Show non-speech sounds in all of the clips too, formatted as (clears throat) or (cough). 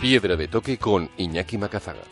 Piedra de Toque con Iñaki Macazaga.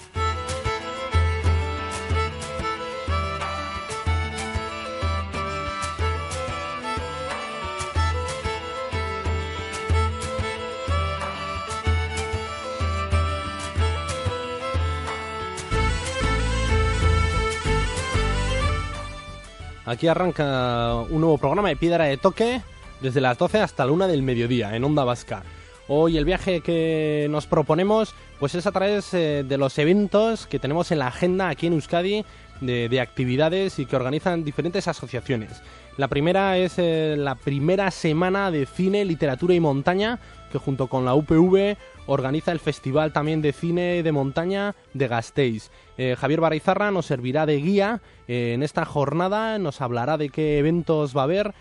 Aquí arranca un nuevo programa de Piedra de Toque desde las 12 hasta la 1 del mediodía en Onda Vasca. Hoy el viaje que nos proponemos pues es a través eh, de los eventos que tenemos en la agenda aquí en Euskadi de, actividades y que organizan diferentes asociaciones. La primera es eh, la primera semana de cine, literatura y montaña que junto con la UPV organiza el Festival también de Cine de Montaña de Gasteiz. Eh, Javier Barizarra nos servirá de guía en esta jornada, nos hablará de qué eventos va a haber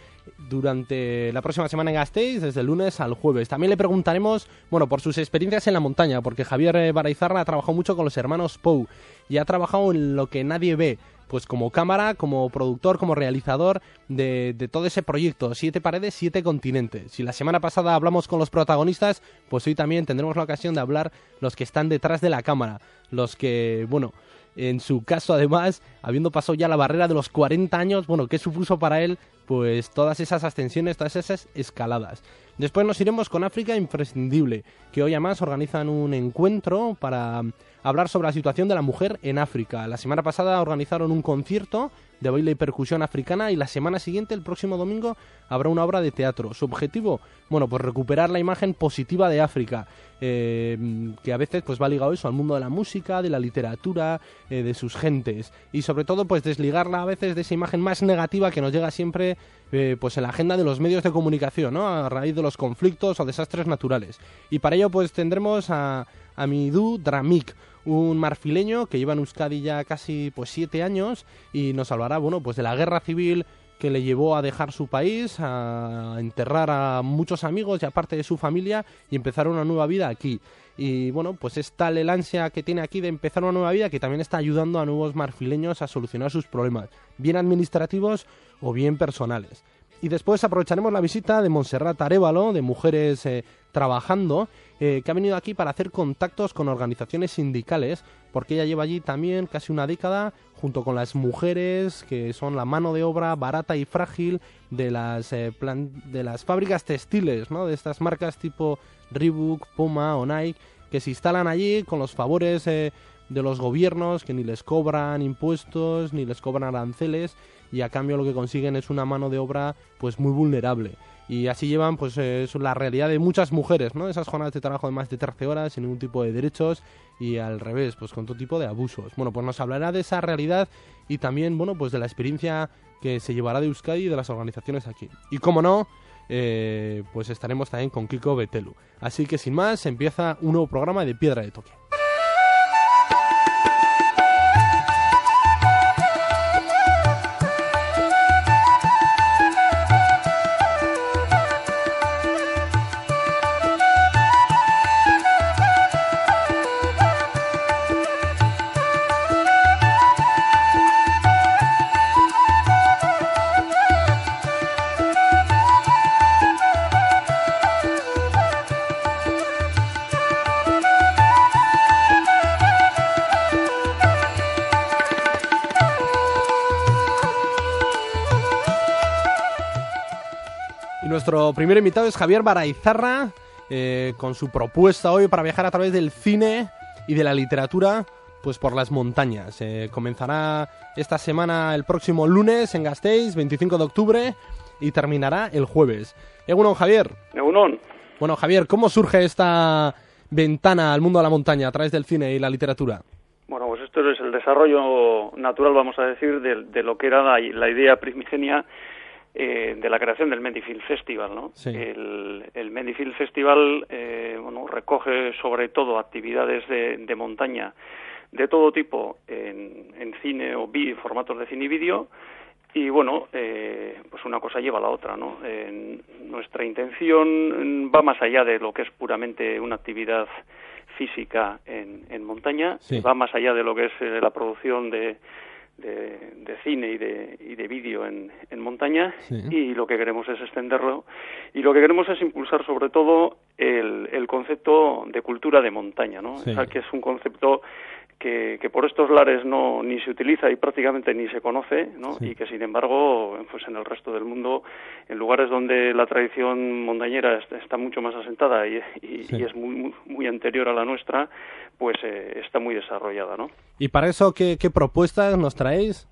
durante la próxima semana en Gasteiz, desde el lunes al jueves. También le preguntaremos, bueno, por sus experiencias en la montaña, porque Javier eh, Baraizarra ha trabajado mucho con los hermanos Pou y ha trabajado en lo que nadie ve, pues como cámara, como productor, como realizador de, de, todo ese proyecto, Siete Paredes, Siete Continentes. Si la semana pasada hablamos con los protagonistas, pues hoy también tendremos la ocasión de hablar los que están detrás de la cámara, los que, bueno, en su caso además, habiendo pasado ya la barrera de los 40 años, bueno, ¿qué supuso para él pues todas esas ascensiones, todas esas escaladas. Después nos iremos con África Imprescindible, que hoy además organizan un encuentro para hablar sobre la situación de la mujer en África. La semana pasada organizaron un concierto de baile y percusión africana y la semana siguiente, el próximo domingo, habrá una obra de teatro. Su objetivo, bueno, pues recuperar la imagen positiva de África, eh, que a veces pues va ligado eso al mundo de la música, de la literatura, eh, de sus gentes y sobre todo pues desligarla a veces de esa imagen más negativa que nos llega siempre eh, pues en la agenda de los medios de comunicación, ¿no? A raíz de los conflictos o desastres naturales. Y para ello pues tendremos a, a Midou Dramik, un marfileño que lleva en Euskadi ya casi pues siete años y nos hablará bueno pues de la guerra civil que le llevó a dejar su país, a enterrar a muchos amigos y aparte de su familia y empezar una nueva vida aquí. Y bueno, pues es tal el ansia que tiene aquí de empezar una nueva vida que también está ayudando a nuevos marfileños a solucionar sus problemas, bien administrativos o bien personales. Y después aprovecharemos la visita de Montserrat Arevalo, de Mujeres eh, Trabajando, eh, que ha venido aquí para hacer contactos con organizaciones sindicales, porque ella lleva allí también casi una década, junto con las mujeres, que son la mano de obra barata y frágil de las, eh, de las fábricas textiles, ¿no? de estas marcas tipo Reebok, Puma o Nike, que se instalan allí con los favores de los gobiernos, que ni les cobran impuestos, ni les cobran aranceles, y a cambio lo que consiguen es una mano de obra pues muy vulnerable y así llevan pues es la realidad de muchas mujeres, ¿no? Esas jornadas de trabajo de más de 13 horas sin ningún tipo de derechos y al revés, pues con todo tipo de abusos. Bueno, pues nos hablará de esa realidad y también, bueno, pues de la experiencia que se llevará de Euskadi y de las organizaciones aquí. Y como no, eh, pues estaremos también con Kiko Betelu. Así que sin más, empieza un nuevo programa de Piedra de Toque. Nuestro primer invitado es Javier Baraizarra, eh, con su propuesta hoy para viajar a través del cine y de la literatura pues por las montañas. Eh, comenzará esta semana el próximo lunes en Gasteiz, 25 de octubre, y terminará el jueves. Egunon, Javier. Egunon. Bueno, Javier, ¿cómo surge esta ventana al mundo de la montaña a través del cine y la literatura? Bueno, pues esto es el desarrollo natural, vamos a decir, de, lo que era la, la idea primigenia eh, de la creación del Mendifil Festival. ¿no? El, el Festival eh, bueno, recoge sobre todo actividades de, montaña de todo tipo en, cine o vi, formatos de cine y vídeo y bueno, eh, pues una cosa lleva a la otra, ¿no? nuestra intención va más allá de lo que es puramente una actividad física en, montaña, va más allá de lo que es la producción de, de, cine y de, y de vídeo en, en montaña y lo que queremos es extenderlo. Y lo que queremos es impulsar sobre todo el, el concepto de cultura de montaña, ¿no? que es un concepto que, que, por estos lares no ni se utiliza y prácticamente ni se conoce, ¿no? Y que sin embargo, pues en el resto del mundo, en lugares donde la tradición montañera está, mucho más asentada y, y, es muy, muy, anterior a la nuestra, pues eh, está muy desarrollada, ¿no? ¿Y para eso qué, qué propuestas nos traéis?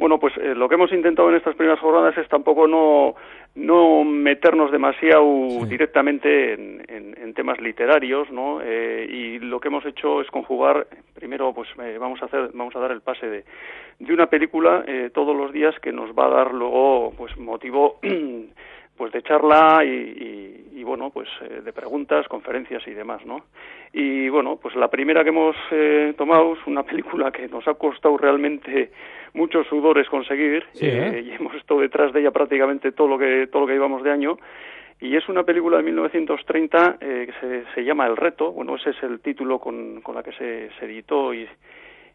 Bueno, pues eh, lo que hemos intentado en estas primeras jornadas es tampoco no, no meternos demasiado directamente en, temas literarios, ¿no? Eh, y lo que hemos hecho es conjugar, primero, pues eh, vamos a hacer, vamos a dar el pase de, de una película todos los días que nos va a dar luego, pues motivo (clears throat) pues de charla y, bueno pues eh, de preguntas conferencias y demás no y bueno pues la primera que hemos eh, tomado es una (laughs) película que nos ha costado realmente muchos sudores conseguir ¿eh? y hemos estado detrás de ella prácticamente todo lo que todo lo que íbamos de año. Y es una película de 1930 que se, se, llama El Reto. Bueno ese es el título con, con la que se, se editó y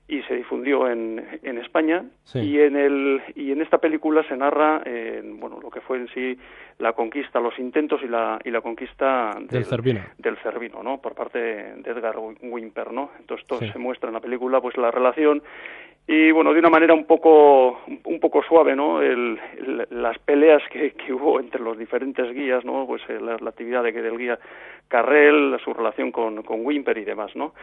y se difundió en, en España. Y en el y en esta película se narra bueno lo que fue en sí la conquista los intentos y la y la conquista del, Cervino. del Cervino no por parte de Edgar Wimper no entonces todo se muestra en la película pues la relación. Y bueno de una manera un poco un poco suave no el, las peleas que, que, hubo entre los diferentes guías no pues eh, la, actividad de que del guía Carrel su relación con con Wimper y demás no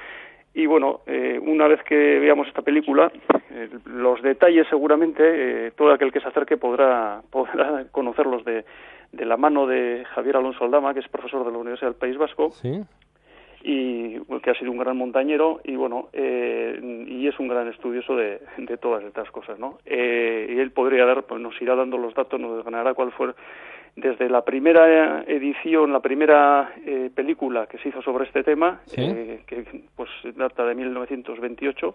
y bueno, eh, una vez que veamos esta película, eh, los detalles seguramente, eh, todo aquel que se acerque podrá, podrá (laughs) conocerlos de, de la mano de Javier Alonso Aldama, que es profesor de la Universidad del País Vasco. y que ha sido un gran montañero y bueno y es un gran estudioso de, de todas estas cosas no y él podría dar pues nos irá dando los datos nos ganará cuál fue desde la primera edición, la primera eh, película que se hizo sobre este tema, eh, que pues data de 1928,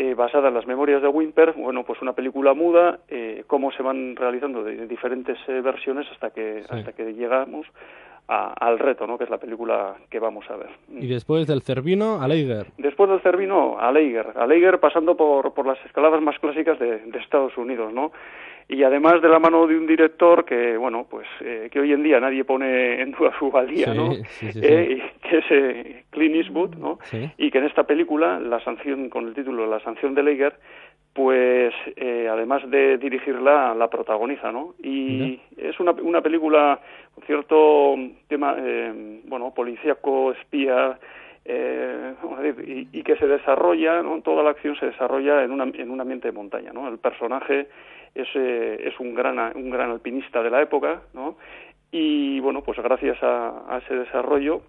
eh, basada en las memorias de Wimper, bueno, pues una película muda, eh, cómo se van realizando de, diferentes eh, versiones hasta que hasta que llegamos al reto, ¿no? que es la película que vamos a ver. Y después del Cervino a Leiger. Después del Cervino a Leiger, a Leiger pasando por, por las escaladas más clásicas de, de Estados Unidos, ¿no? Y además de la mano de un director que bueno pues eh, que hoy en día nadie pone en duda su valía no eh, que es eh, Clint Eastwood no y que en esta película la sanción con el título la sanción de Leiger pues eh, además de dirigirla la protagoniza no y es una una película con cierto tema eh, bueno policíaco espía eh, y, y, que se desarrolla, ¿no? toda la acción se desarrolla en, una, en un ambiente de montaña. ¿no? El personaje es, eh, es un, gran, un gran alpinista de la época, ¿no? y bueno, pues gracias a, ese desarrollo,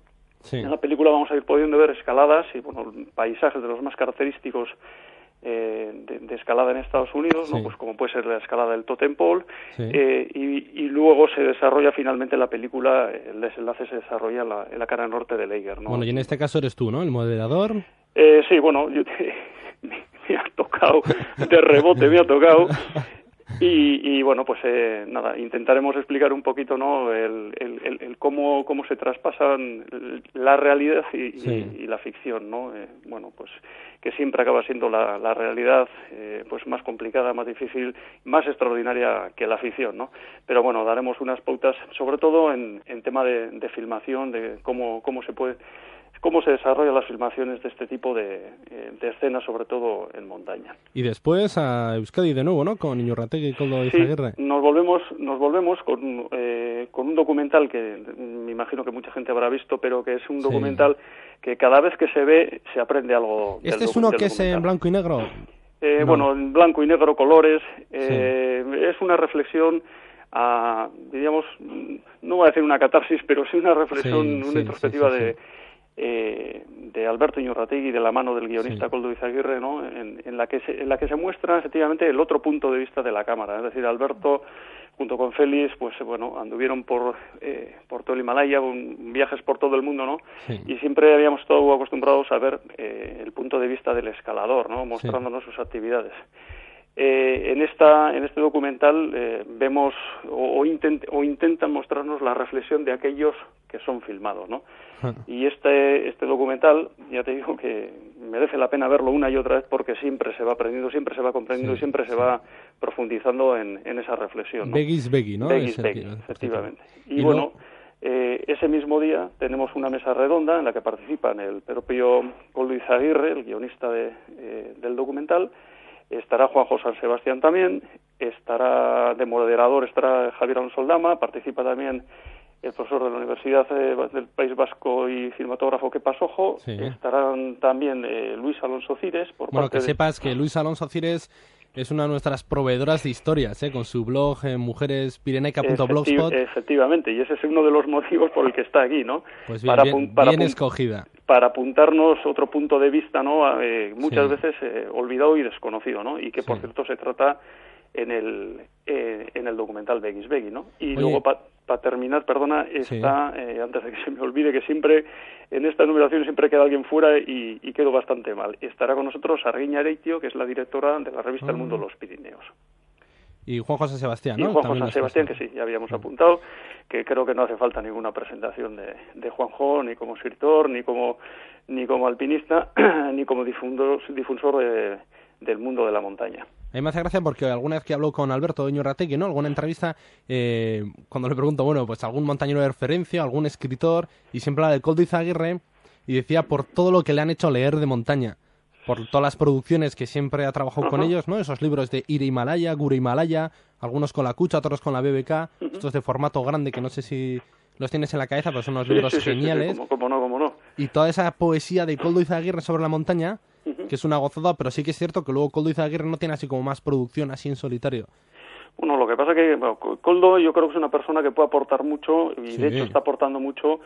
en la película vamos a ir pudiendo ver escaladas y bueno, paisajes de los más característicos eh, de, escalada en Estados Unidos, ¿no? pues como puede ser la escalada del Totem Pole, eh, y, luego se desarrolla finalmente la película, el desenlace se desarrolla en la, en la cara norte de Leiger. ¿no? Bueno, y en este caso eres tú, ¿no? El moderador. Eh, sí, bueno, yo (laughs) me ha tocado, de rebote me ha tocado. (laughs) Y, bueno, pues eh, nada, intentaremos explicar un poquito, ¿no? El, el, cómo, cómo se traspasan la realidad y, la ficción, ¿no? Eh, bueno, pues que siempre acaba siendo la, la realidad, eh, pues más complicada, más difícil, más extraordinaria que la ficción, ¿no? Pero bueno, daremos unas pautas, sobre todo en, en tema de, de filmación, de cómo, cómo se puede cómo se desarrollan las filmaciones de este tipo de, eh, de, escenas, sobre todo en montaña. Y después a Euskadi de nuevo, ¿no? Con Iñurrategui y Coldo sí, nos volvemos, nos volvemos con, eh, con un documental que me imagino que mucha gente habrá visto, pero que es un documental que cada vez que se ve se aprende algo. ¿Este es uno que es en blanco y negro? Eh, Bueno, en blanco y negro, colores. Eh, Es una reflexión a, diríamos, no voy a decir una catarsis, pero sí una reflexión, una introspectiva de eh, de Alberto Iñurrategui de la mano del guionista Coldo Izaguirre, ¿no? En, en, la que se, en la que se muestra efectivamente el otro punto de vista de la cámara, es decir, Alberto junto con Félix, pues bueno, anduvieron por eh, por todo el Himalaya, un, viajes por todo el mundo, ¿no? Y siempre habíamos estado acostumbrados a ver eh, el punto de vista del escalador, ¿no? Mostrándonos sus actividades. Eh, en esta en este documental eh, vemos o, o, intent, o intentan mostrarnos la reflexión de aquellos que son filmados, ¿no? (laughs) Y este, este documental, ya te digo que merece la pena verlo una y otra vez porque siempre se va aprendiendo, siempre se va comprendiendo y siempre se va profundizando en, en esa reflexión. ¿no? Begis Begui, ¿no? Begis Begui, efectivamente. Y, bueno, Eh, ese mismo día tenemos una mesa redonda en la que participan el propio Luis Aguirre, el guionista de, eh, del documental, estará Juanjo San Sebastián también, estará de moderador estará Javier Alonso Aldama, participa también el profesor de la Universidad eh, del País Vasco y cinematógrafo que Pasojo, estarán también Luis Alonso Cires. Por bueno, que sepas que Luis Alonso Cires es una de nuestras proveedoras de historias, ¿eh? con su blog eh, mujerespireneca.blogspot. efectivamente, y ese es uno de los motivos por el que está aquí, ¿no? Pues bien, para, bien, escogida. Para apuntarnos otro punto de vista, ¿no? Eh, muchas veces eh, olvidado y desconocido, ¿no? Y que, por cierto, se trata en el, eh, en el documental Begis Beggy, ¿no? Y luego, para terminar, perdona, está, eh, antes de que (laughs) se me olvide, que siempre, en esta numeración siempre queda alguien fuera y, y quedo bastante mal. Estará con nosotros Arguiña Areitio, que es la directora de la revista El Mundo de ah. los Pirineos. Y Juan José Sebastián, ¿no? Y Juan José Sebastián, que sí, ya habíamos apuntado, que creo que no hace falta ninguna presentación de, de Juanjo, ni como escritor, ni como, ni como alpinista, (clears throat) ni como difusor, difusor de, del mundo de la montaña. A mí me hace gracia porque alguna vez que hablo con Alberto Doño Rategui, ¿no? Alguna entrevista, eh, cuando le pregunto, bueno, pues algún montañero de referencia, algún escritor, y siempre habla de Coldo Izaguirre, y decía por todo lo que le han hecho leer de montaña, por todas las producciones que siempre ha trabajado con ellos, ¿no? Esos libros de Ir Himalaya, Gura Himalaya, algunos con la Cucha, otros con la BBK, estos de formato grande que no sé si los tienes en la cabeza, pero son unos libros geniales. Como, no, como no. Y toda esa poesía de Coldo Izaguirre sobre la montaña, que es una gozada, pero sí que es cierto que luego Coldo Izaguirre no tiene así como más producción así en solitario. Bueno, lo que pasa es que Coldo yo creo que es una persona que puede aportar mucho y de hecho está aportando mucho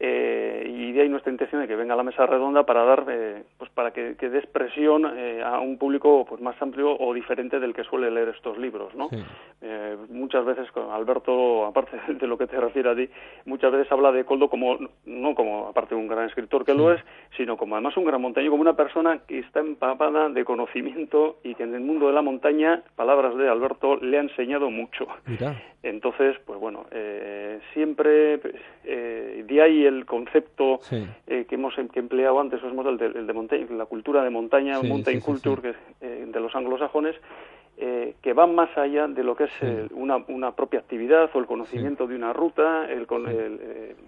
eh, y de ahí nuestra intención de que venga a la mesa redonda para dar eh, pues para que, dé expresión eh, a un público pues más amplio o diferente del que suele leer estos libros no muchas veces con Alberto (laughs) aparte de lo que te refiere a ti muchas veces habla de Coldo como no como aparte de un gran escritor que lo es sino como además un gran montañero como una persona que está empapada de conocimiento y que en el mundo de la montaña palabras de Alberto le ha enseñado mucho entonces pues bueno siempre de ahí el concepto eh, que hemos em, que empleado antes, es el de, el de montaña, la cultura de montaña, mountain culture que, eh, de los anglosajones, eh, que van más allá de lo que es una, una, propia actividad o el conocimiento de una ruta, el, con, el,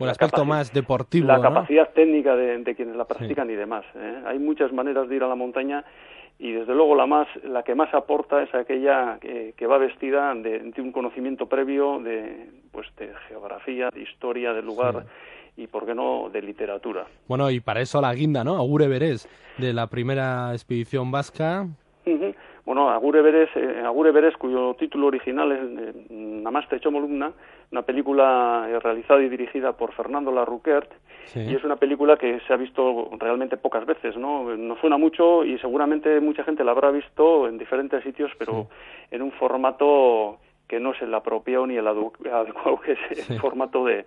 aspecto más deportivo. La capacidad técnica de, de, quienes la practican y demás. Hay muchas maneras de ir a la montaña y desde luego la más la que más aporta es aquella que, que va vestida de, un conocimiento previo de pues de geografía de historia del lugar y, ¿por qué no?, de literatura. Bueno, y para eso la guinda, ¿no? Agure Berés, de la primera expedición vasca. Bueno, Agure Berés, eh, Agure Berés, cuyo título original es eh, Namaste Chomolumna, una película eh, realizada y dirigida por Fernando Larroquert, y es una película que se ha visto realmente pocas veces, ¿no? Nos suena mucho y seguramente mucha gente la habrá visto en diferentes sitios, pero en un formato que no es el apropiado ni el (laughs) adecuado, que es el formato de,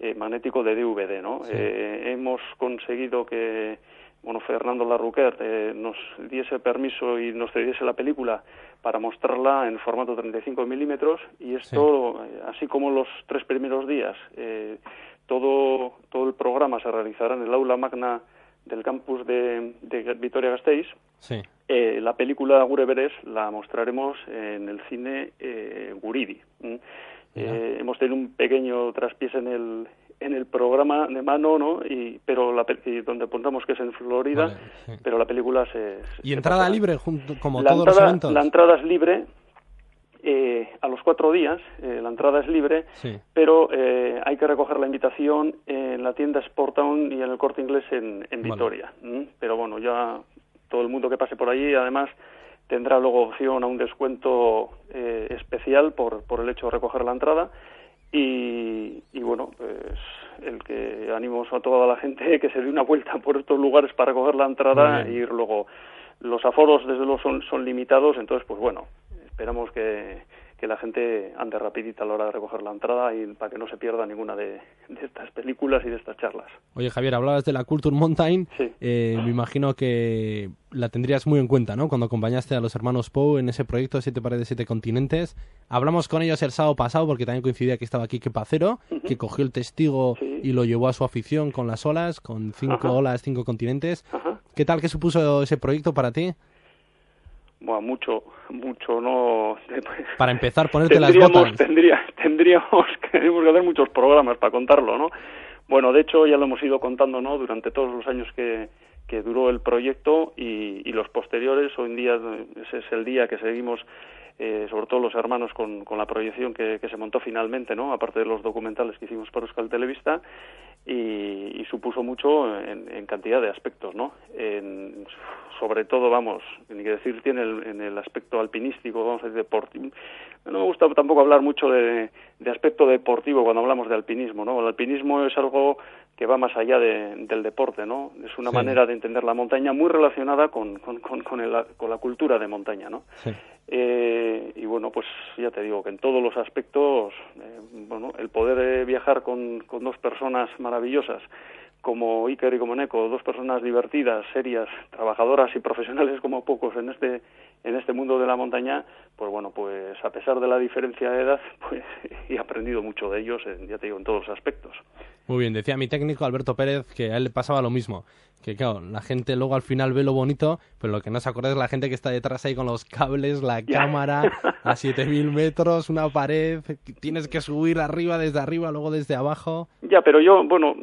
eh, magnético de DVD, ¿no? Eh, hemos conseguido que bueno, Fernando Larruquer eh, nos diese permiso y nos cediese la película para mostrarla en formato 35 milímetros y esto, así como los tres primeros días, todo, todo el programa se realizará en el aula magna del campus de, de Vitoria-Gasteiz. la película Gure la mostraremos en el cine Guridi. Eh, hemos tenido un pequeño traspiés en el en el programa de mano, ¿no? Y pero la donde apuntamos que es en Florida, pero la película se, y entrada libre junto como todos los eventos. La entrada es libre. Eh, a los cuatro días eh, la entrada es libre, pero eh, hay que recoger la invitación en la tienda Sportown y en el Corte Inglés en, en Vitoria. Pero bueno, ya todo el mundo que pase por allí, además tendrá luego opción a un descuento eh, especial por, por el hecho de recoger la entrada y, y, bueno, pues el que animos a toda la gente (laughs) que se dé una vuelta por estos lugares para recoger la entrada y ir luego. Los aforos desde luego son, son limitados, entonces pues bueno, esperamos que, que la gente ande rapidita a la hora de recoger la entrada y para que no se pierda ninguna de, estas películas y de estas charlas. Oye Javier, hablabas de la Culture Mountain, eh, me imagino que la tendrías muy en cuenta, ¿no? Cuando acompañaste a los hermanos Poe en ese proyecto Siete Paredes, Siete Continentes. Hablamos con ellos el sábado pasado porque también coincidía que estaba aquí Pacero, que cogió el testigo y lo llevó a su afición con las olas, con cinco olas, cinco continentes. ¿Qué tal que supuso ese proyecto para ti? Bueno, mucho, mucho no. (laughs) Para empezar, ponerte las botas. Tendría, (laughs) tendríamos que hacer muchos programas para contarlo, ¿no? Bueno, de hecho ya lo hemos ido contando, ¿no? Durante todos los años que, que duró el proyecto y, y los posteriores. Hoy en día ese es el día que seguimos eh, sobre todo los hermanos con, la proyección que, se montó finalmente, ¿no? aparte de los documentales que hicimos para Euskal Televista, y, y supuso mucho en, en, cantidad de aspectos, ¿no? En, sobre todo, vamos, ni que decir tiene el, en el aspecto alpinístico, vamos a decir, deportivo. No me gusta tampoco hablar mucho de, de aspecto deportivo cuando hablamos de alpinismo, ¿no? El alpinismo es algo que va más allá de, del deporte, ¿no? Es una sí. manera de entender la montaña muy relacionada con, con, con, con, el, con la cultura de montaña, ¿no? Sí. Eh, y bueno, pues ya te digo que en todos los aspectos, eh, bueno, el poder eh, viajar con, con dos personas maravillosas como Iker y como Neko, dos personas divertidas, serias, trabajadoras y profesionales como pocos en este en este mundo de la montaña, pues bueno, pues a pesar de la diferencia de edad, (laughs) pues he aprendido mucho de ellos, en, ya te digo, en todos los aspectos. Muy bien, decía mi técnico Alberto Pérez que a él le pasaba lo mismo, que claro, la gente luego al final ve lo bonito, pero lo que no se acuerda es la gente que está detrás ahí con los cables, la cámara, (laughs) a 7000 metros, una pared, tienes que subir arriba desde arriba, luego desde abajo. Ya, pero yo, bueno,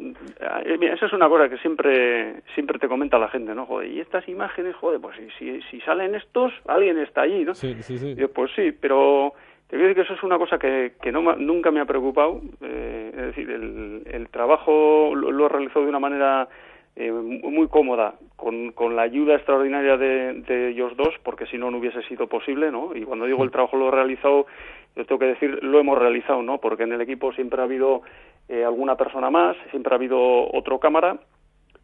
eh, eso es una cosa que siempre siempre te comenta la gente, ¿no? Joder, y estas imágenes, joder, pues si, si salen estos, alguien está allí, ¿no? Sí, sí, sí. Yo, pues sí, pero te voy a decir que eso es una cosa que, que no, nunca me ha preocupado. Eh, es decir, el, el trabajo lo, lo, he realizado de una manera eh, muy cómoda, con, con la ayuda extraordinaria de, de ellos dos, porque si no, no hubiese sido posible, ¿no? Y cuando digo el trabajo lo he realizado, yo tengo que decir, lo hemos realizado, ¿no? Porque en el equipo siempre ha habido eh, alguna persona más, siempre ha habido otro cámara,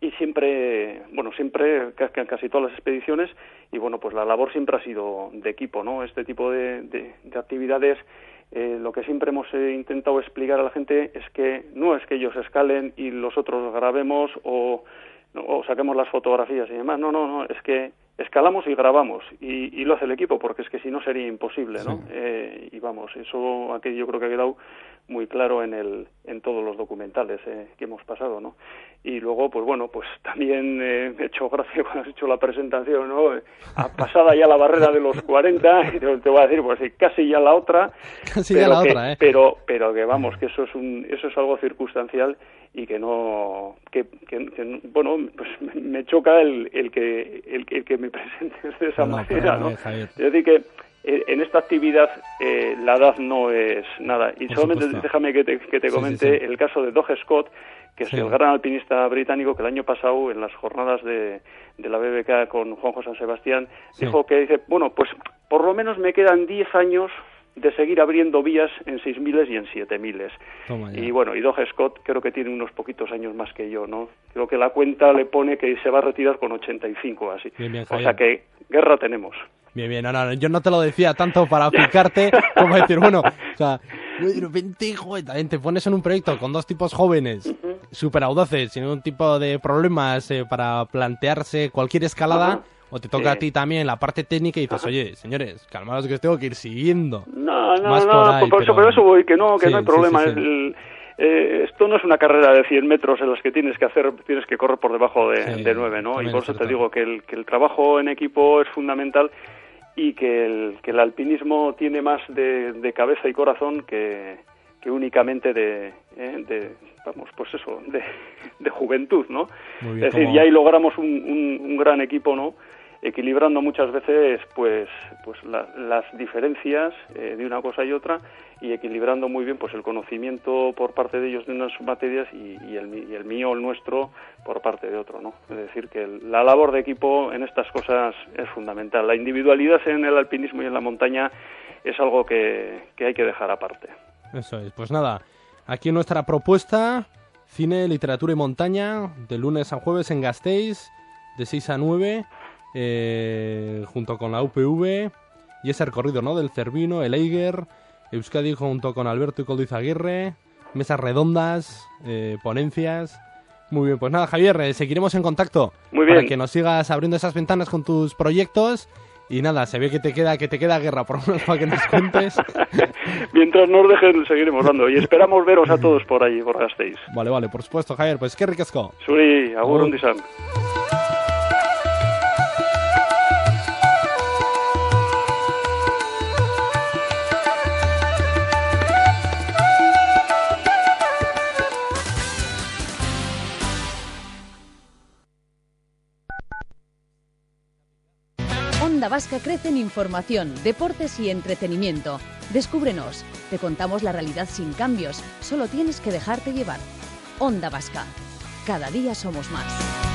y siempre, bueno, siempre, casi todas las expediciones, y bueno, pues la labor siempre ha sido de equipo, ¿no? Este tipo de, de, de actividades, eh, lo que siempre hemos eh, intentado explicar a la gente es que no es que ellos escalen y los otros grabemos o, o saquemos las fotografías y demás, no, no, no, es que escalamos y grabamos y, y lo hace el equipo porque es que si no sería imposible, ¿no? Sí. Eh, y vamos, eso aquí yo creo que ha quedado muy claro en el en todos los documentales eh, que hemos pasado, ¿no? Y luego, pues bueno, pues (laughs) también eh, me he hecho gracia (laughs) cuando has hecho la presentación, ¿no? Ha (laughs) pasada ya la barrera de los 40 y te, te voy a decir, pues casi ya la otra, casi pero ya la que, otra, ¿eh? Pero, pero que vamos, que eso es un eso es algo circunstancial y que no que, que, que, bueno pues me choca el, el que el, el, que me presentes de esa no, manera no es decir que en esta actividad eh, la edad no es nada y Por solamente supuesto. déjame que te, que te comente sí, sí, sí. el caso de Doug Scott que es el gran alpinista británico que el año pasado en las jornadas de, de la BBK con Juanjo San Sebastián dijo que dice bueno pues por lo menos me quedan 10 años de seguir abriendo vías en 6.000 y en 7.000. Y bueno, y Doug Scott creo que tiene unos poquitos años más que yo, ¿no? Creo que la cuenta le pone que se va a retirar con 85 así. Bien, bien, o sea que guerra tenemos. Bien, bien, no, no, yo no te lo decía tanto para aplicarte (laughs) como decir, bueno, o sea, de repente, joder, también te pones en un proyecto con dos tipos jóvenes, uh -huh. súper audaces, sin ningún tipo de problemas eh, para plantearse cualquier escalada. Uh -huh o te toca a ti también la parte técnica y dices, Ajá. oye, señores, calmaros que os tengo que ir siguiendo. No, no, Más no, por, ahí, por, pero... eso, por, eso, voy, que no, que sí, no hay problema. Sí, el, eh, esto no es una carrera de 100 metros en las que tienes que hacer, tienes que correr por debajo de, de 9, ¿no? Y por eso te digo que el, que el trabajo en equipo es fundamental y que el, que el alpinismo tiene más de, de cabeza y corazón que, que únicamente de, eh, de, vamos, pues eso, de, de juventud, ¿no? Bien, es decir, como... ya ahí logramos un, un, un gran equipo, ¿no? Equilibrando muchas veces pues pues la, las diferencias eh, de una cosa y otra y equilibrando muy bien pues el conocimiento por parte de ellos de unas materias y, el, mío el nuestro por parte de otro no es decir que la labor de equipo en estas cosas es fundamental. La individualidad en el alpinismo y en la montaña es algo que, que hay que dejar aparte. Eso es. Pues nada aquí nuestra propuesta cine literatura y montaña de lunes a jueves en Gasteiz de 6 a 9 eh, junto con la UPV y ese recorrido ¿no? del Cervino, el Eiger, Euskadi junto con Alberto y Coldiz Aguirre, mesas redondas, eh, ponencias. Muy bien, pues nada, Javier, eh, seguiremos en contacto Muy bien. para que nos sigas abriendo esas ventanas con tus proyectos. Y nada, se ve que te queda que te queda guerra, por lo menos para que nos cuentes. (laughs) Mientras nos dejen, seguiremos dando. Y esperamos veros a todos por allí, por Gasteiz. Vale, vale, por supuesto, Javier. Pues qué ricasco. Suri, agur, un Onda Vasca crece en información, deportes y entretenimiento. Descúbrenos, te contamos la realidad sin cambios, solo tienes que dejarte llevar. Onda Vasca, cada día somos más.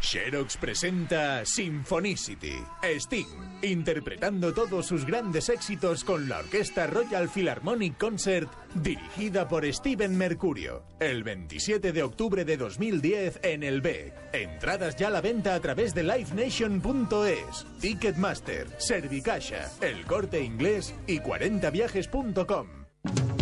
Xerox presenta Symphonicity, Sting, interpretando todos sus grandes éxitos con la orquesta Royal Philharmonic Concert, dirigida por Steven Mercurio, el 27 de octubre de 2010 en el B. Entradas ya a la venta a través de livenation.es, Ticketmaster, Servicasha, El Corte Inglés y 40viajes.com.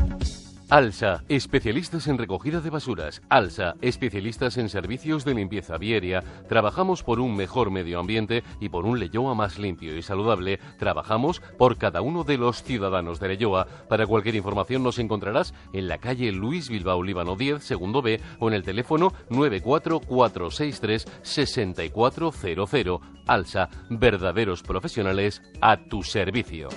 Alsa, especialistas en recogida de basuras. Alsa, especialistas en servicios de limpieza viaria. Trabajamos por un mejor medio ambiente y por un Leyoa más limpio y saludable. Trabajamos por cada uno de los ciudadanos de Leyoa. Para cualquier información nos encontrarás en la calle Luis Bilbao Líbano 10, segundo B, o en el teléfono 94463-6400. Alsa, verdaderos profesionales a tu servicio.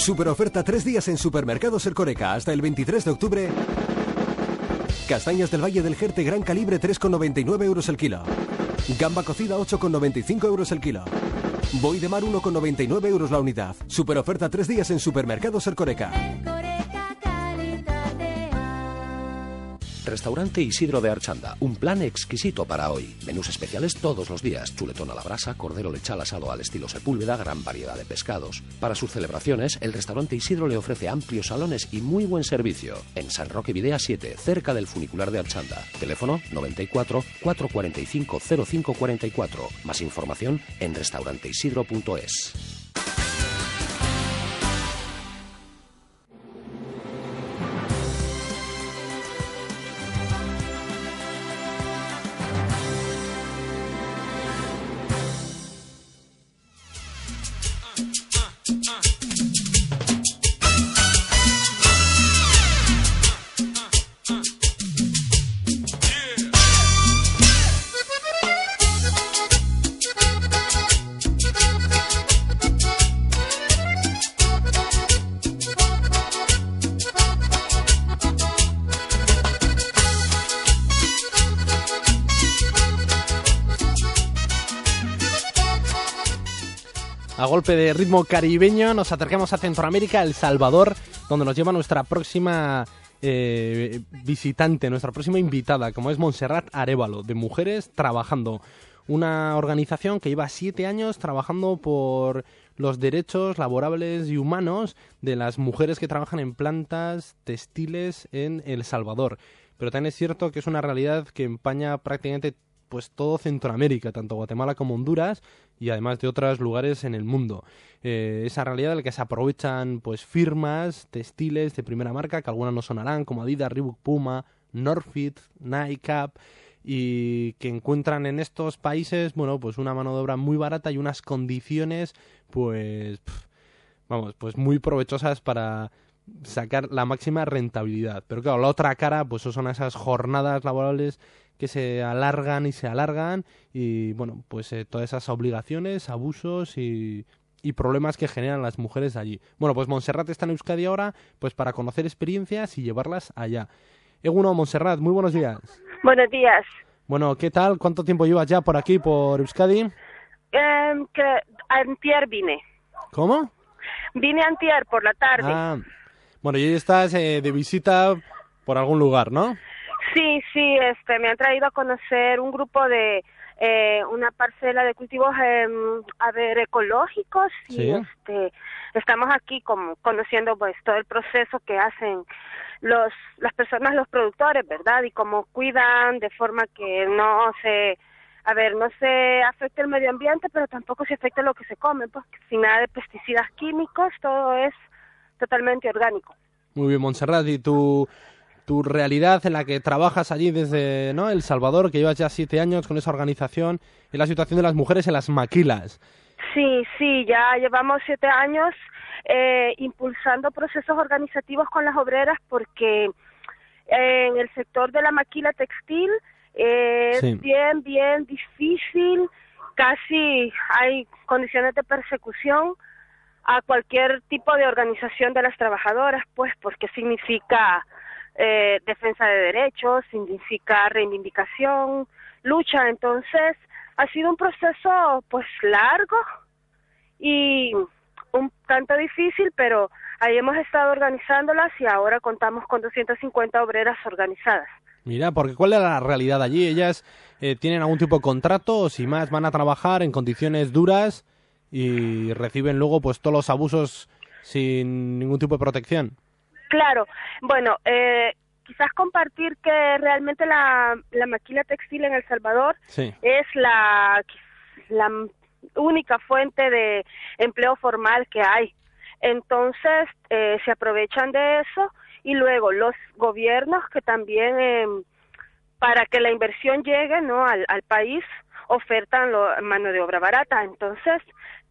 Super oferta tres días en Supermercados Ercoreca hasta el 23 de octubre. Castañas del Valle del Jerte gran calibre 3,99 euros el kilo. Gamba cocida 8,95 euros el kilo. Boy de mar 1,99 euros la unidad. Super oferta tres días en Supermercados Ercoreca. Restaurante Isidro de Archanda, un plan exquisito para hoy. Menús especiales todos los días, chuletón a la brasa, cordero lechal asado al estilo Sepúlveda, gran variedad de pescados. Para sus celebraciones, el restaurante Isidro le ofrece amplios salones y muy buen servicio. En San Roque Videa 7, cerca del funicular de Archanda. Teléfono 94 445 0544. Más información en restauranteisidro.es. golpe de ritmo caribeño nos acercamos a Centroamérica, El Salvador, donde nos lleva nuestra próxima eh, visitante, nuestra próxima invitada, como es Montserrat Arevalo, de Mujeres Trabajando. Una organización que lleva siete años trabajando por los derechos laborables y humanos de las mujeres que trabajan en plantas textiles en El Salvador. Pero también es cierto que es una realidad que empaña prácticamente pues todo Centroamérica, tanto Guatemala como Honduras y además de otros lugares en el mundo. Eh, esa realidad en la que se aprovechan pues firmas textiles de primera marca, que algunas no sonarán, como Adidas, Reebok, Puma, Norfit, Nike, y que encuentran en estos países, bueno, pues una mano de obra muy barata y unas condiciones, pues, vamos, pues muy provechosas para sacar la máxima rentabilidad. Pero claro, la otra cara, pues son esas jornadas laborales que se alargan y se alargan y bueno, pues eh, todas esas obligaciones, abusos y, y problemas que generan las mujeres allí. Bueno, pues Montserrat está en Euskadi ahora, pues para conocer experiencias y llevarlas allá. Eguno, Montserrat, muy buenos días. Buenos días. Bueno, ¿qué tal? ¿Cuánto tiempo llevas ya por aquí, por Euskadi? Eh, que antier vine. ¿Cómo? Vine antier por la tarde. Ah, bueno, y estás eh, de visita por algún lugar, ¿no? Sí, sí, este, me han traído a conocer un grupo de eh, una parcela de cultivos, eh, a ver, ecológicos y este, estamos aquí como conociendo pues todo el proceso que hacen los las personas, los productores, ¿verdad? Y cómo cuidan de forma que no se a ver, no se afecte el medio ambiente, pero tampoco se afecte lo que se come, pues sin nada de pesticidas químicos, todo es totalmente orgánico. Muy bien, Montserrat, ¿y tú tu realidad en la que trabajas allí desde ¿no? El Salvador, que llevas ya siete años con esa organización, en la situación de las mujeres en las maquilas. Sí, sí, ya llevamos siete años eh, impulsando procesos organizativos con las obreras porque eh, en el sector de la maquila textil es bien, bien difícil, casi hay condiciones de persecución a cualquier tipo de organización de las trabajadoras, pues porque significa eh, defensa de derechos, significa reivindicación, lucha. Entonces, ha sido un proceso pues largo y un tanto difícil, pero ahí hemos estado organizándolas y ahora contamos con 250 obreras organizadas. Mira, porque ¿cuál es la realidad allí? ¿Ellas eh, tienen algún tipo de contrato o si más van a trabajar en condiciones duras y reciben luego pues todos los abusos sin ningún tipo de protección? Claro, bueno, eh, quizás compartir que realmente la, la maquila textil en El Salvador es la, la única fuente de empleo formal que hay. Entonces, eh, se aprovechan de eso y luego los gobiernos que también, eh, para que la inversión llegue ¿no? al, al país, ofertan lo, mano de obra barata. Entonces,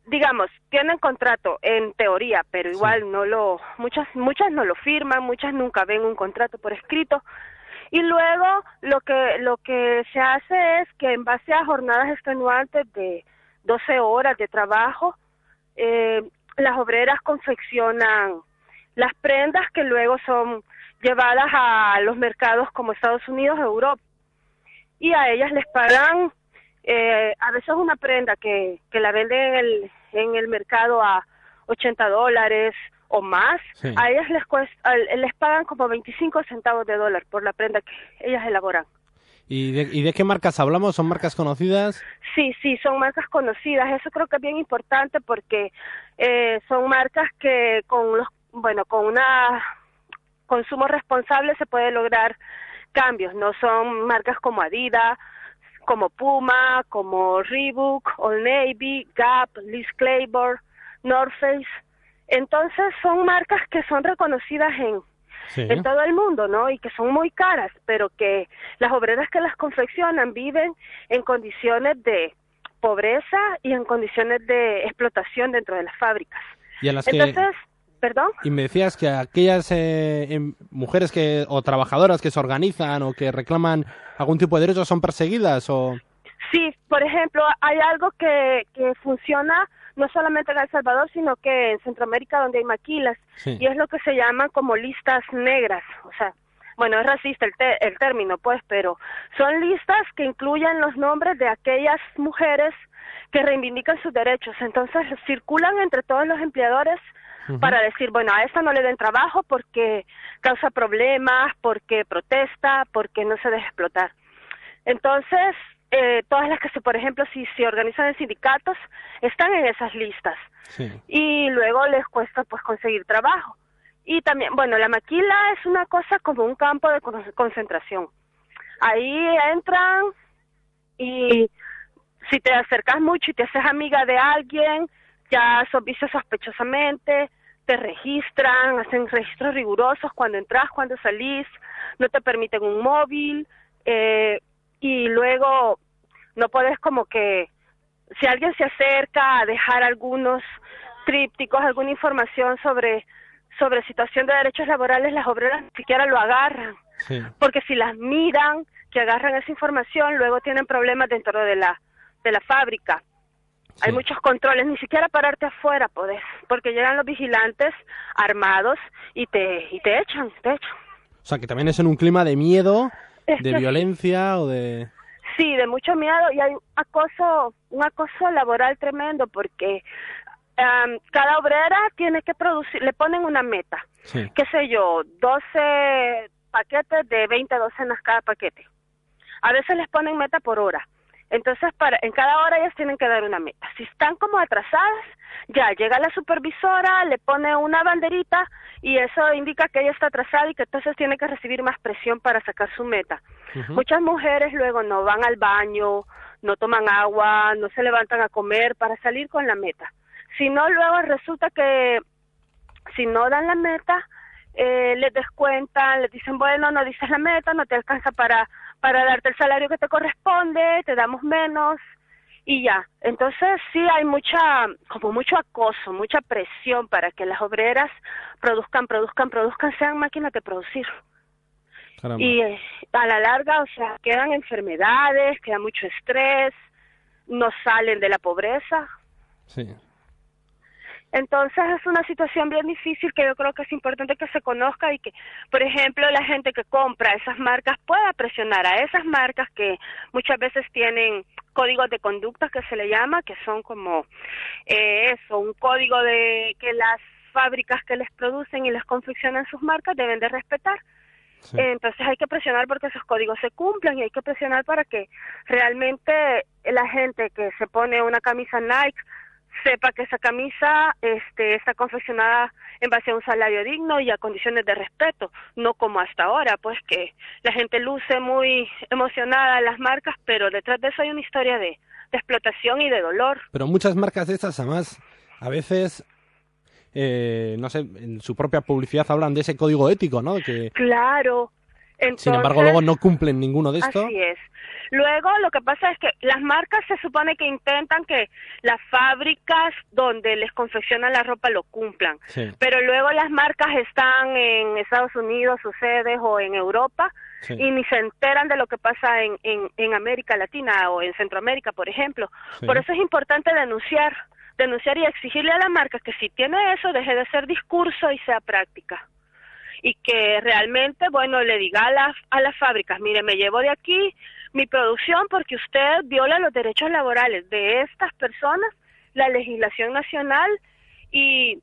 digamos, tienen contrato en teoría, pero igual no lo, muchas, muchas no lo firman, muchas nunca ven un contrato por escrito. Y luego lo que, lo que se hace es que en base a jornadas extenuantes de 12 horas de trabajo, eh, las obreras confeccionan las prendas que luego son llevadas a los mercados como Estados Unidos Europa. Y a ellas les pagan eh, a veces una prenda que, que la venden en el, en el mercado a 80 dólares o más, a ellas les, cuesta, les pagan como 25 centavos de dólar por la prenda que ellas elaboran. ¿Y de, ¿Y de qué marcas hablamos? ¿Son marcas conocidas? Sí, sí, son marcas conocidas. Eso creo que es bien importante porque eh, son marcas que con los, bueno, con una consumo responsable se puede lograr cambios. No son marcas como Adidas, como Puma, como Reebok, Old Navy, Gap, Liz Claiborne, North Face. Entonces son marcas que son reconocidas en, en todo el mundo, ¿no? Y que son muy caras, pero que las obreras que las confeccionan viven en condiciones de pobreza y en condiciones de explotación dentro de las fábricas. Y las Entonces, ¿Perdón? Y me decías que aquellas eh, em, mujeres que o trabajadoras que se organizan o que reclaman algún tipo de derecho son perseguidas o Sí, por ejemplo, hay algo que, que funciona no solamente en El Salvador, sino que en Centroamérica donde hay maquilas y es lo que se llama como listas negras, o sea, bueno, es racista el, el término, pues, pero son listas que incluyen los nombres de aquellas mujeres que reivindican sus derechos. Entonces, circulan entre todos los empleadores para decir, bueno, a esta no le den trabajo porque causa problemas, porque protesta, porque no se deja explotar. Entonces, eh, todas las que se, por ejemplo, si se organizan en sindicatos, están en esas listas. Y luego les cuesta pues conseguir trabajo. Y también, bueno, la maquila es una cosa como un campo de concentración. Ahí entran y si te acercas mucho y te haces amiga de alguien, ya sos visto sospechosamente, te registran, hacen registros rigurosos cuando entras, cuando salís, no te permiten un móvil eh, y luego no puedes como que si alguien se acerca a dejar algunos trípticos, alguna información sobre sobre situación de derechos laborales, las obreras ni siquiera lo agarran, porque si las miran, que agarran esa información, luego tienen problemas dentro de la de la fábrica. Hay muchos controles, ni siquiera pararte afuera podés, porque llegan los vigilantes armados y te, y te echan, te echan. O sea, que también es en un clima de miedo, de violencia o de... Sí, de mucho miedo y hay acoso, un acoso laboral tremendo porque cada obrera tiene que producir, le ponen una meta, qué sé yo, 12 paquetes de 20 docenas cada paquete. A veces les ponen meta por hora entonces, para, en cada hora ellas tienen que dar una meta. Si están como atrasadas, ya llega la supervisora, le pone una banderita y eso indica que ella está atrasada y que entonces tiene que recibir más presión para sacar su meta. Muchas mujeres luego no van al baño, no toman agua, no se levantan a comer para salir con la meta. Si no, luego resulta que si no dan la meta, eh, les descuentan, les dicen, bueno, no dices la meta, no te alcanza para para darte el salario que te corresponde, te damos menos y ya. Entonces sí hay mucha, como mucho acoso, mucha presión para que las obreras produzcan, produzcan, produzcan, sean máquinas de producir. Y eh, a la larga, o sea, quedan enfermedades, queda mucho estrés, no salen de la pobreza. Sí. Entonces es una situación bien difícil que yo creo que es importante que se conozca y que, por ejemplo, la gente que compra esas marcas pueda presionar a esas marcas que muchas veces tienen códigos de conducta que se le llama, que son como eh, eso, un código de que las fábricas que les producen y les confeccionan sus marcas deben de respetar. Entonces hay que presionar porque esos códigos se cumplan y hay que presionar para que realmente la gente que se pone una camisa Nike sepa que esa camisa este, está confeccionada en base a un salario digno y a condiciones de respeto, no como hasta ahora, pues que la gente luce muy emocionada las marcas, pero detrás de eso hay una historia de, de explotación y de dolor. Pero muchas marcas de estas, además, a veces eh, no sé, en su propia publicidad hablan de ese código ético, ¿no? Que, claro. Sin embargo, luego no cumplen ninguno de estos. Así es. Luego, lo que pasa es que las marcas se supone que intentan que las fábricas donde les confeccionan la ropa lo cumplan. Pero luego las marcas están en Estados Unidos, sus sedes, o en Europa, y ni se enteran de lo que pasa en, en, en América Latina o en Centroamérica, por ejemplo. Por eso es importante denunciar denunciar y exigirle a la marca que si tiene eso deje de ser discurso y sea práctica y que realmente, bueno, le diga a las, a las fábricas, mire, me llevo de aquí mi producción porque usted viola los derechos laborales de estas personas, la legislación nacional y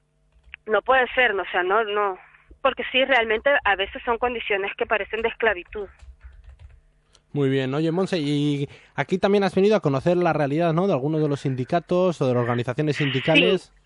no puede ser, no, o sea, no, no, porque sí, realmente a veces son condiciones que parecen de esclavitud. Muy bien, oye Monse, y aquí también has venido a conocer la realidad, ¿no? De algunos de los sindicatos o de las organizaciones sindicales. Sí,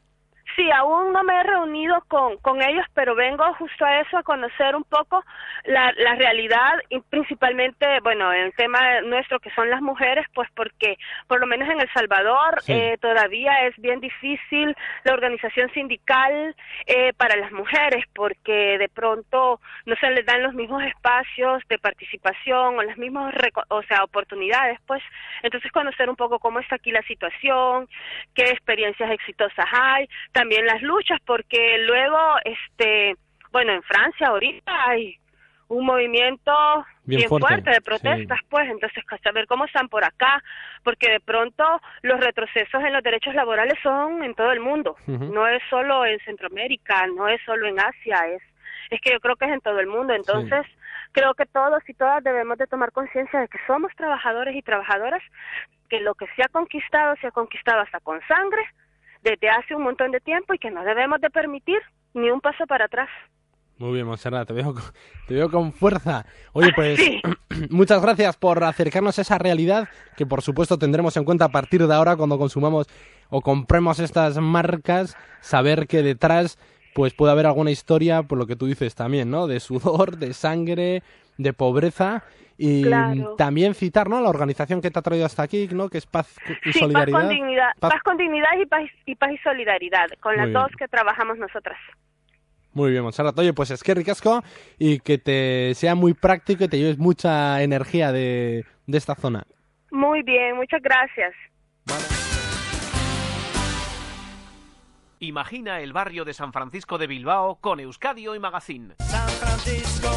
aún no me he reunido con, con ellos, pero vengo justo a eso, a conocer un poco la, la realidad y principalmente, bueno, el tema nuestro que son las mujeres, pues porque por lo menos en El Salvador eh, todavía es bien difícil la organización sindical eh, para las mujeres, porque de pronto no se les dan los mismos espacios de participación o las mismas, o sea, oportunidades, pues. Entonces conocer un poco cómo está aquí la situación, qué experiencias exitosas hay, también las luchas, porque luego, este, bueno, en Francia ahorita hay un movimiento bien, fuerte, de protestas, pues, entonces saber cómo están por acá, porque de pronto los retrocesos en los derechos laborales son en todo el mundo, no es solo en Centroamérica, no es solo en Asia, es es que yo creo que es en todo el mundo, entonces creo que todos y todas debemos de tomar conciencia de que somos trabajadores y trabajadoras, que lo que se ha conquistado se ha conquistado hasta con sangre, desde hace un montón de tiempo y que no debemos de permitir ni un paso para atrás. Muy bien, Monserrat, te veo, (laughs) te veo con fuerza. Oye, pues (clears throat) muchas gracias por acercarnos a esa realidad que por supuesto tendremos en cuenta a partir de ahora cuando consumamos o compremos estas marcas, saber que detrás pues puede haber alguna historia, por lo que tú dices también, ¿no? De sudor, de sangre, de pobreza y también citar, ¿no? La organización que te ha traído hasta aquí, ¿no? Que es Paz y Solidaridad. Paz con dignidad, paz... con dignidad y, paz, y paz y solidaridad, con las dos que trabajamos nosotras. Muy bien, Monserrat. Oye, pues es que ricasco y que te sea muy práctico y te lleves mucha energía de, de esta zona. Muy bien, muchas gracias. Imagina el barrio de San Francisco de Bilbao con Euskadio y Magazine. San Francisco,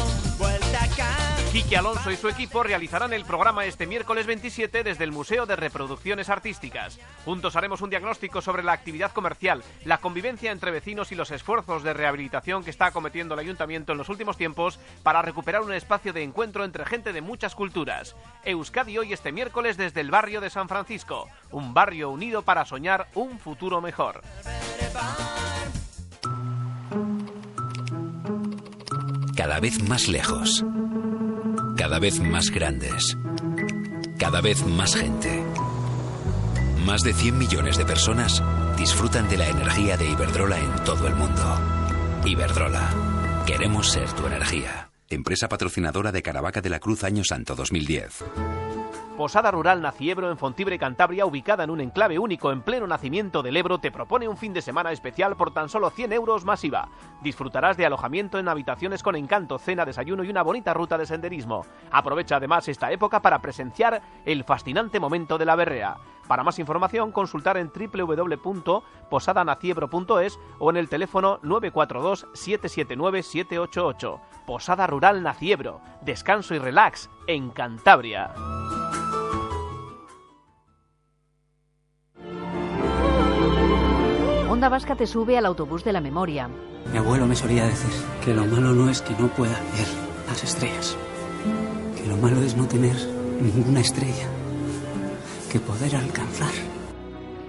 Quique Alonso y su equipo realizarán el programa este miércoles 27 desde el Museo de Reproducciones Artísticas. Juntos haremos un diagnóstico sobre la actividad comercial, la convivencia entre vecinos y los esfuerzos de rehabilitación que está acometiendo el ayuntamiento en los últimos tiempos para recuperar un espacio de encuentro entre gente de muchas culturas. Euskadi hoy este miércoles desde el barrio de San Francisco, un barrio unido para soñar un futuro mejor. Cada vez más lejos cada vez más grandes, cada vez más gente. Más de 100 millones de personas disfrutan de la energía de Iberdrola en todo el mundo. Iberdrola, queremos ser tu energía. Empresa patrocinadora de Caravaca de la Cruz Año Santo 2010. Posada Rural Naciebro en Fontibre, Cantabria, ubicada en un enclave único en pleno nacimiento del Ebro, te propone un fin de semana especial por tan solo 100 euros masiva. Disfrutarás de alojamiento en habitaciones con encanto, cena, desayuno y una bonita ruta de senderismo. Aprovecha además esta época para presenciar el fascinante momento de la berrea. Para más información, consultar en www.posadanaciebro.es o en el teléfono 942-779-788. Posada Rural Naciebro. Descanso y relax en Cantabria. Onda Vasca te sube al autobús de la memoria. Mi abuelo me solía decir que lo malo no es que no pueda ver las estrellas, que lo malo es no tener ninguna estrella que poder alcanzar.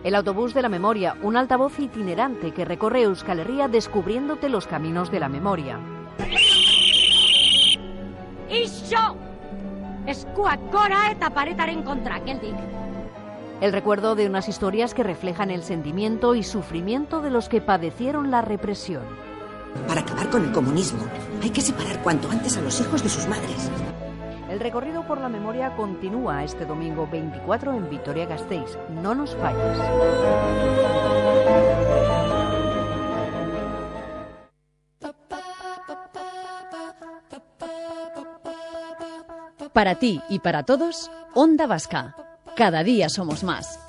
El autobús de la memoria, un altavoz itinerante que recorre Euskal Herria descubriéndote los caminos de la memoria. Iso! Eskuak gora eta paretaren kontra, geldik. El recuerdo de unas historias que reflejan el sentimiento y sufrimiento de los que padecieron la represión. Para acabar con el comunismo, hay que separar cuanto antes a los hijos de sus madres. El recorrido por la memoria continúa este domingo 24 en Vitoria-Gasteiz. No nos falles. Para ti y para todos, Onda Vasca. Cada día somos más.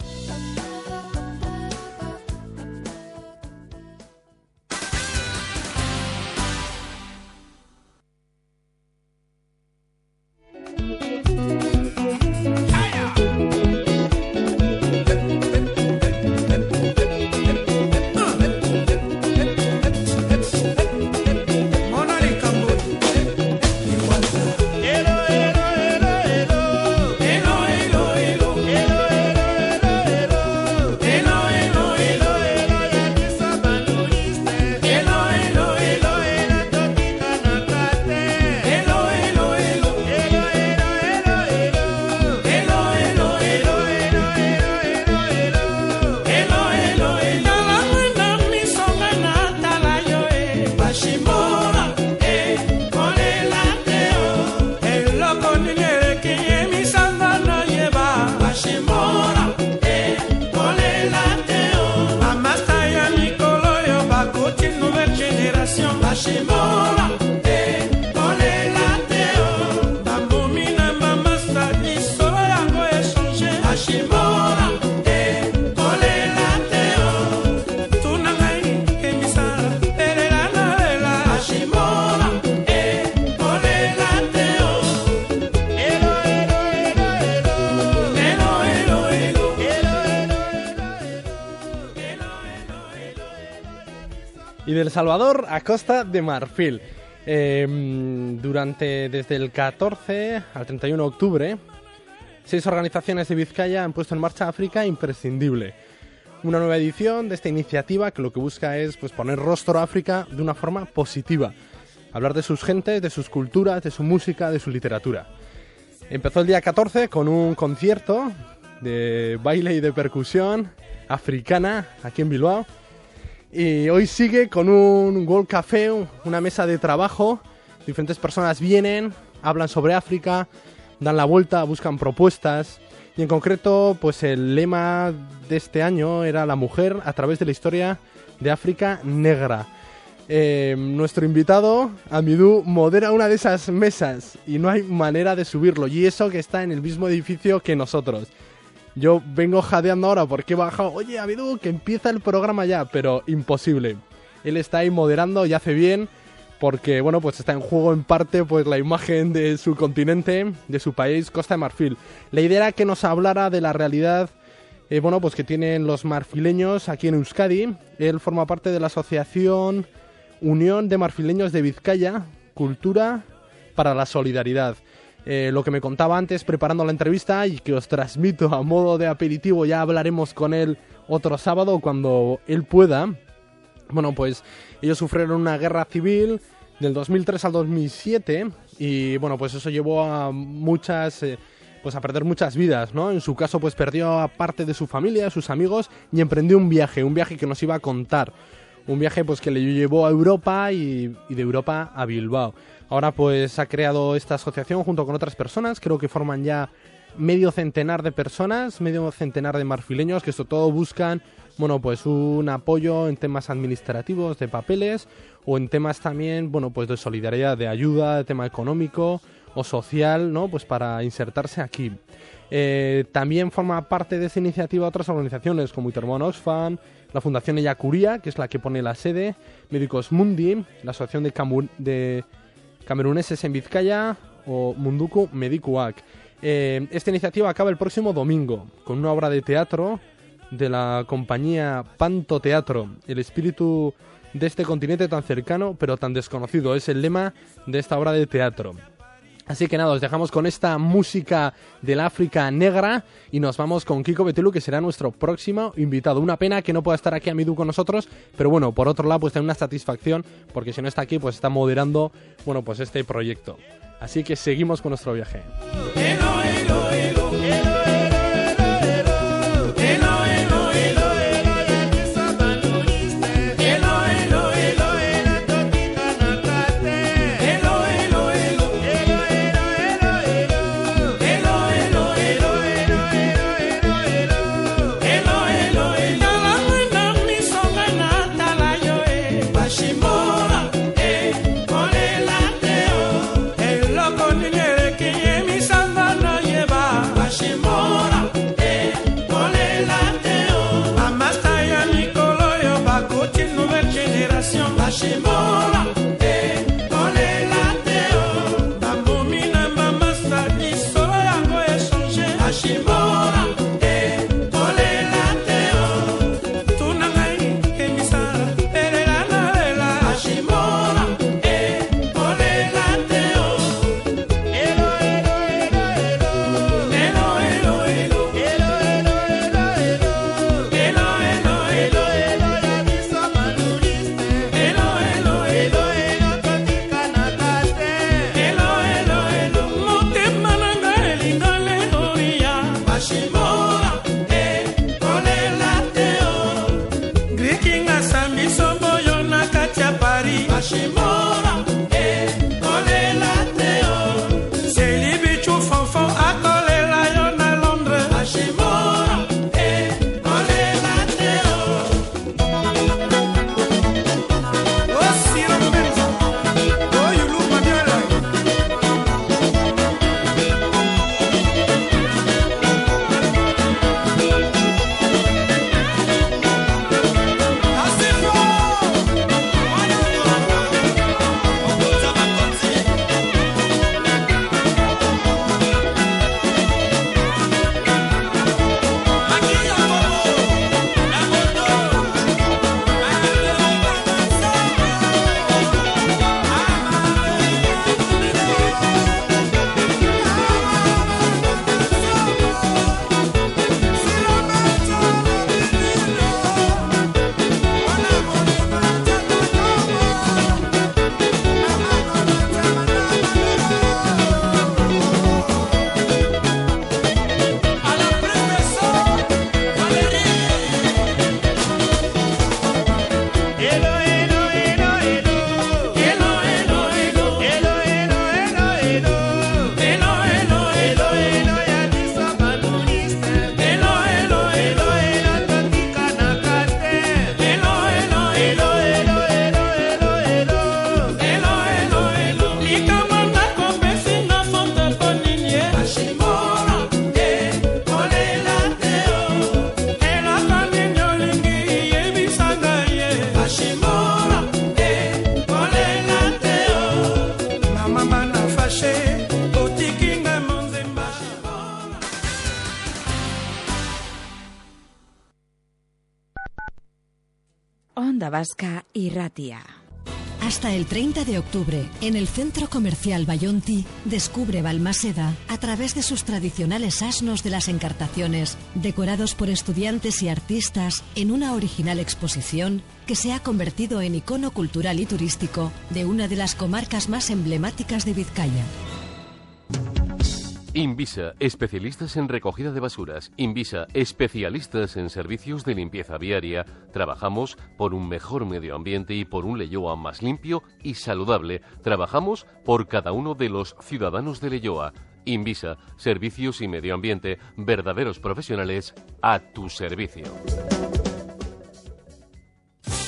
Salvador a Costa de Marfil. Em, durante desde el 14 al 31 de octubre, seis organizaciones de Vizcaya han puesto en marcha África Imprescindible. Una nueva edición de esta iniciativa que lo que busca es pues, poner rostro a África de una forma positiva. Hablar de sus gentes, de sus culturas, de su música, de su literatura. Empezó el día 14 con un concierto de baile y de percusión africana aquí en Bilbao y hoy sigue con un World Café, una mesa de trabajo. Diferentes personas vienen, hablan sobre África, dan la vuelta, buscan propuestas. Y en concreto, pues el lema de este año era la mujer a través de la historia de África negra. Eh, nuestro invitado, Amidou, modera una de esas mesas y no hay manera de subirlo. Y eso que está en el mismo edificio que nosotros. Yo vengo jadeando ahora porque he bajado. Oye, Abidú, que empieza el programa ya, pero imposible. Él está ahí moderando y hace bien porque, bueno, pues está en juego en parte pues la imagen de su continente, de su país, Costa de Marfil. La idea era que nos hablara de la realidad, eh, bueno, pues que tienen los marfileños aquí en Euskadi. Él forma parte de la asociación Unión de Marfileños de Vizcaya, Cultura para la Solidaridad. Eh, lo que me contaba antes preparando la entrevista y que os transmito a modo de aperitivo, ya hablaremos con él otro sábado cuando él pueda. Bueno, pues ellos sufrieron una guerra civil del 2003 al 2007 y bueno, pues eso llevó a muchas... Eh, pues a perder muchas vidas, ¿no? En su caso, pues perdió a parte de su familia, sus amigos y emprendió un viaje, un viaje que nos iba a contar. Un viaje pues que le llevó a Europa y de Europa a Bilbao. Ahora pues ha creado esta asociación junto con otras personas, creo que forman ya medio centenar de personas, medio centenar de marfileños que esto todo buscan, bueno, pues un apoyo en temas administrativos, de papeles o en temas también, bueno, pues de solidaridad, de ayuda, de tema económico o social, ¿no? Pues para insertarse aquí. Eh, también forma parte de esa iniciativa otras organizaciones como Intermon Oxfam, la Fundación Eyacuría, que es la que pone la sede, Médicos Mundi, la Asociación de, de cameruneses en Vizcaya o Munduku Medikuak. Eh, esta iniciativa acaba el próximo domingo con una obra de teatro de la compañía Panto Teatro, el espíritu de este continente tan cercano pero tan desconocido. Es el lema de esta obra de teatro. Así que nada, os dejamos con esta música del África negra y nos vamos con Kiko Betelu, que será nuestro próximo invitado. Una pena que no pueda estar aquí a Midu con nosotros, pero bueno, por otro lado, pues tiene una satisfacción, porque si no está aquí, pues está moderando, bueno, pues este proyecto. Así que seguimos con nuestro viaje. Hasta el 30 de octubre, en el Centro Comercial Bayonti, descubre Balmaseda a través de sus tradicionales asnos de las encartaciones, decorados por estudiantes y artistas en una original exposición que se ha convertido en icono cultural y turístico de una de las comarcas más emblemáticas de Vizcaya. Invisa, especialistas en recogida de basuras. Invisa, especialistas en servicios de limpieza viaria. Trabajamos por un mejor medio ambiente y por un Leyoa más limpio y saludable. Trabajamos por cada uno de los ciudadanos de Leyoa. Invisa, servicios y medio ambiente, verdaderos profesionales a tu servicio.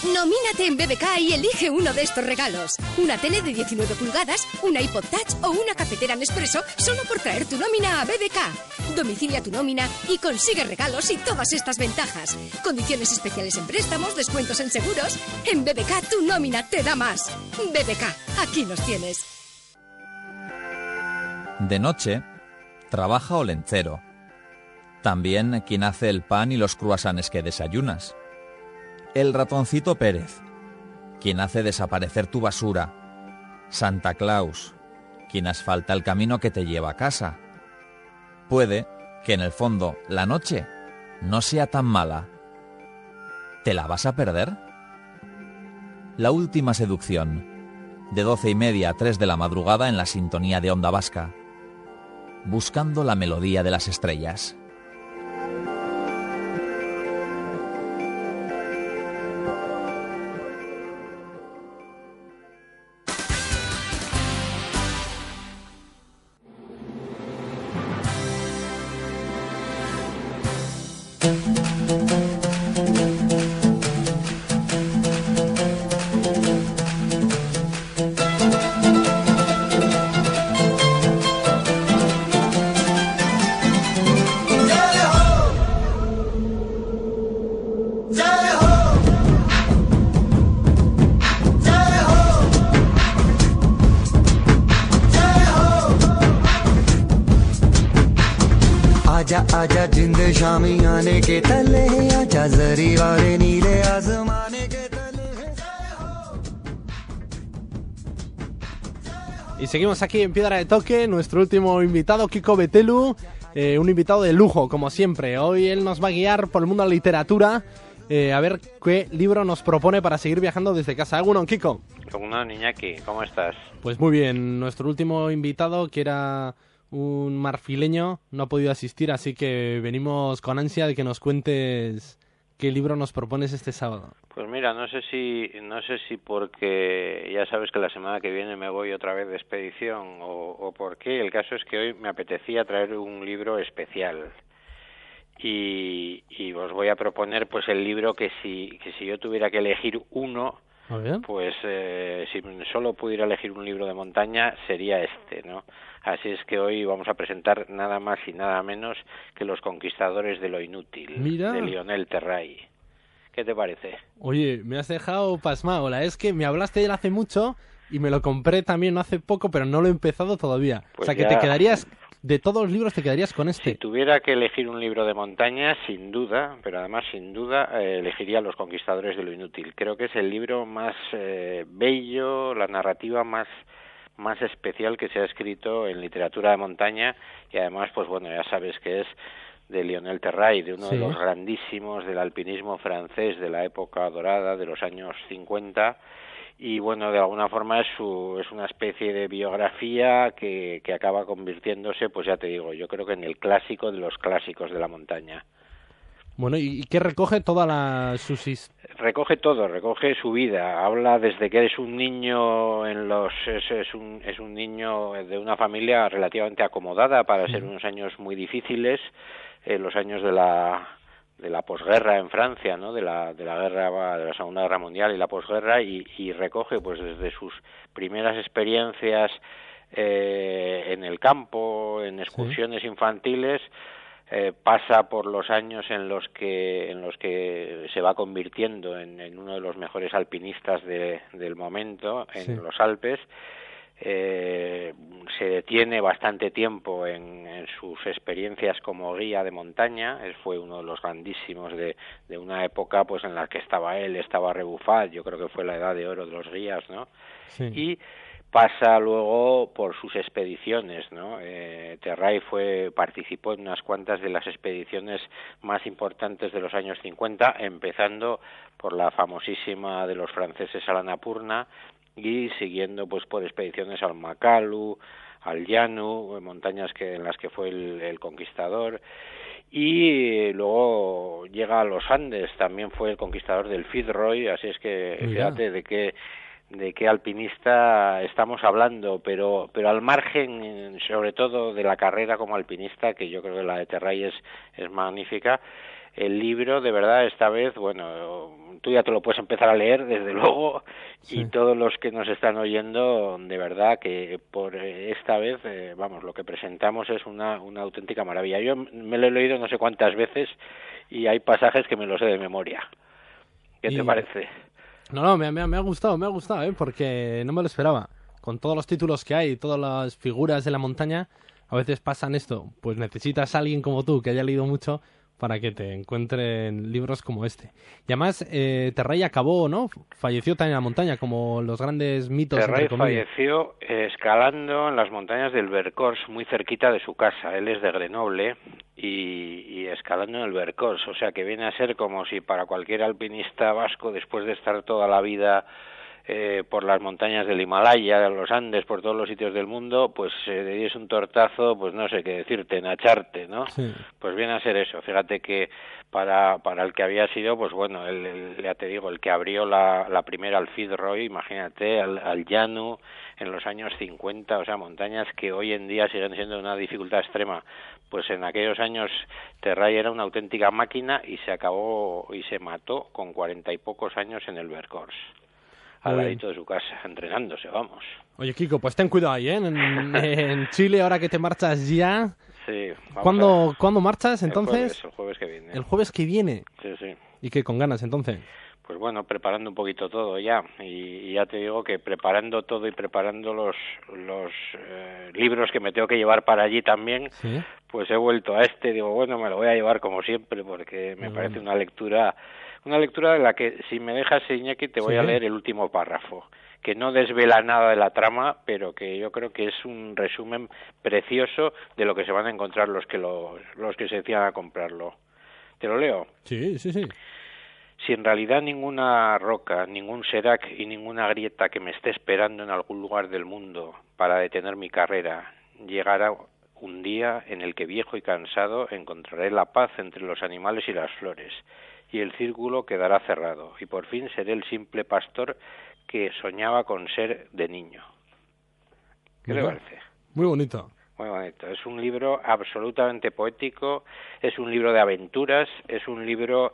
Nomínate en BBK y elige uno de estos regalos. Una tele de 19 pulgadas, una iPod Touch o una cafetera Nespresso solo por traer tu nómina a BBK. Domicilia tu nómina y consigue regalos y todas estas ventajas. Condiciones especiales en préstamos, descuentos en seguros. En BBK tu nómina te da más. BBK, aquí nos tienes. De noche, trabaja Olencero También quien hace el pan y los cruasanes que desayunas. El ratoncito Pérez, quien hace desaparecer tu basura. Santa Claus, quien asfalta el camino que te lleva a casa. Puede que en el fondo la noche no sea tan mala. ¿Te la vas a perder? La última seducción, de doce y media a tres de la madrugada en la sintonía de Onda Vasca, buscando la melodía de las estrellas. Seguimos aquí en Piedra de Toque, nuestro último invitado, Kiko Betelu, eh, un invitado de lujo, como siempre. Hoy él nos va a guiar por el mundo de la literatura, eh, a ver qué libro nos propone para seguir viajando desde casa. ¿Alguno, Kiko? Alguno, Niñaki, ¿cómo estás? Pues muy bien, nuestro último invitado, que era un marfileño, no ha podido asistir, así que venimos con ansia de que nos cuentes qué libro nos propones este sábado. Pues mira, no sé si no sé si porque ya sabes que la semana que viene me voy otra vez de expedición o, o por qué. El caso es que hoy me apetecía traer un libro especial y, y os voy a proponer pues el libro que si que si yo tuviera que elegir uno pues eh, si solo pudiera elegir un libro de montaña sería este, ¿no? Así es que hoy vamos a presentar nada más y nada menos que Los Conquistadores de lo Inútil, de Lionel Terray. ¿Qué te parece? Oye, me has dejado pasmado. La es que me hablaste de él hace mucho y me lo compré también hace poco, pero no lo he empezado todavía. o sea, que te quedarías de todos los libros te quedarías con este. Si tuviera que elegir un libro de montaña, sin duda, pero además sin duda, eh, elegiría Los Conquistadores de lo Inútil. Creo que es el libro más eh, bello, la narrativa más más especial que se ha escrito en literatura de montaña y además, pues bueno, ya sabes que es de Lionel Terray, de uno de los grandísimos del alpinismo francés de la época dorada de los años 50 y bueno, de alguna forma es, su, es una especie de biografía que, que acaba convirtiéndose, pues ya te digo, yo creo que en el clásico de los clásicos de la montaña. Bueno, ¿y qué recoge toda la sus recoge todo, recoge su vida, habla desde que eres un niño en los es, es, un es un niño de una familia relativamente acomodada para ser unos años muy difíciles, en los años de la de la posguerra en Francia, ¿no? De la de la guerra de la Segunda Guerra Mundial y la posguerra y, y recoge pues desde sus primeras experiencias eh, en el campo, en excursiones infantiles eh, pasa por los años en los que en los que se va convirtiendo en, uno de los mejores alpinistas del momento en los Alpes eh, se detiene bastante tiempo en, sus experiencias como guía de montaña. Él fue uno de los grandísimos de, de una época pues en la que estaba él estaba Rebufat yo creo que fue la edad de oro de los guías no y pasa luego por sus expediciones, ¿no? Eh, Terray fue participó en unas cuantas de las expediciones más importantes de los años 50, empezando por la famosísima de los franceses a la Napurna y siguiendo pues por expediciones al Makalu, al Llano, montañas que en las que fue el, conquistador. Y luego llega a los Andes, también fue el conquistador del Fitzroy, así es que fíjate de qué de qué alpinista estamos hablando, pero, pero al margen, sobre todo de la carrera como alpinista, que yo creo que la de Terray es, es magnífica, el libro, de verdad, esta vez, bueno, tú ya te lo puedes empezar a leer, desde (laughs) luego, y todos los que nos están oyendo, de verdad, que por esta vez, eh, vamos, lo que presentamos es una, una auténtica maravilla. Yo me lo he leído no sé cuántas veces y hay pasajes que me los sé de memoria. ¿Qué te parece? No, no, me, me, ha gustado, me ha gustado, ¿eh? porque no me lo esperaba. Con todos los títulos que hay, todas las figuras de la montaña, a veces pasan esto, pues necesitas a alguien como tú que haya leído mucho para que te encuentren libros como este. Y además, eh, Terray acabó, ¿no? Falleció también en la montaña, como los grandes mitos. Terray falleció escalando en las montañas del Vercors, muy cerquita de su casa. Él es de Grenoble y, y escalando en el Vercors, o sea que viene a ser como si para cualquier alpinista vasco, después de estar toda la vida eh, por las montañas del Himalaya, los Andes, por todos los sitios del mundo, pues eh, le diese un tortazo, pues no sé qué decirte, nacharte, ¿no? Pues viene a ser eso. Fíjate que para, para el que había sido, pues bueno, el, ya te digo, el que abrió la, la primera al Roy, imagínate, al, al Llano en los años 50, o sea, montañas que hoy en día siguen siendo una dificultad extrema. Pues en aquellos años Terray era una auténtica máquina y se acabó y se mató con cuarenta y pocos años en el Vercors al ladito de su casa, entrenándose, vamos. Oye, Kiko, pues ten cuidado ahí, ¿eh? En, Chile, ahora que te marchas ya... Sí. ¿Cuándo, ¿Cuándo marchas, entonces? El jueves, que viene. ¿El jueves que viene? Sí, sí. ¿Y qué, con ganas, entonces? Pues bueno, preparando un poquito todo ya. Y, ya te digo que preparando todo y preparando los, los eh, libros que me tengo que llevar para allí también, pues he vuelto a este. Digo, bueno, me lo voy a llevar como siempre porque me parece una lectura una lectura de la que, si me dejas, Iñaki, te voy a leer el último párrafo, que no desvela nada de la trama, pero que yo creo que es un resumen precioso de lo que se van a encontrar los que, lo, los que se decidan a comprarlo. ¿Te lo leo? Sí, sí, sí. Si en realidad ninguna roca, ningún serac y ninguna grieta que me esté esperando en algún lugar del mundo para detener mi carrera llegara un día en el que viejo y cansado encontraré la paz entre los animales y las flores y el círculo quedará cerrado, y por fin seré el simple pastor que soñaba con ser de niño. ¿Qué le parece? Muy bonito. Muy bonito. Es un libro absolutamente poético, es un libro de aventuras, es un libro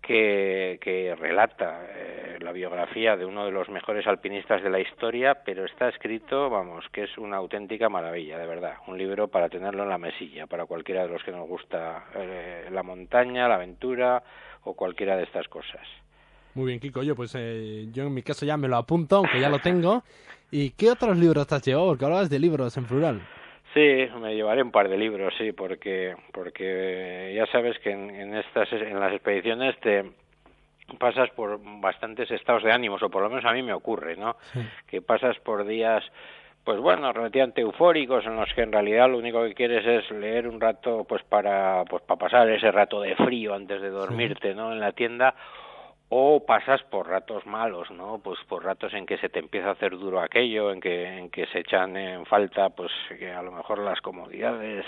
que, que relata eh, la biografía de uno de los mejores alpinistas de la historia, pero está escrito, vamos, que es una auténtica maravilla, de verdad. Un libro para tenerlo en la mesilla, para cualquiera de los que nos gusta eh, la montaña, la aventura, o cualquiera de estas cosas. Muy bien, Kiko. Oye, pues eh, yo en mi caso ya me lo apunto, aunque ya lo tengo. ¿Y qué otros libros te has llevado? Porque hablabas de libros en plural. Sí, me llevaré un par de libros, sí, porque porque ya sabes que en, estas en las expediciones te pasas por bastantes estados de ánimos, o por lo menos a mí me ocurre, ¿no? Que pasas por días pues bueno, relativamente eufóricos en los que en realidad lo único que quieres es leer un rato pues para pues para pasar ese rato de frío antes de dormirte, ¿no? en la tienda o pasas por ratos malos, ¿no? Pues por ratos en que se te empieza a hacer duro aquello, en que en que se echan en falta pues que a lo mejor las comodidades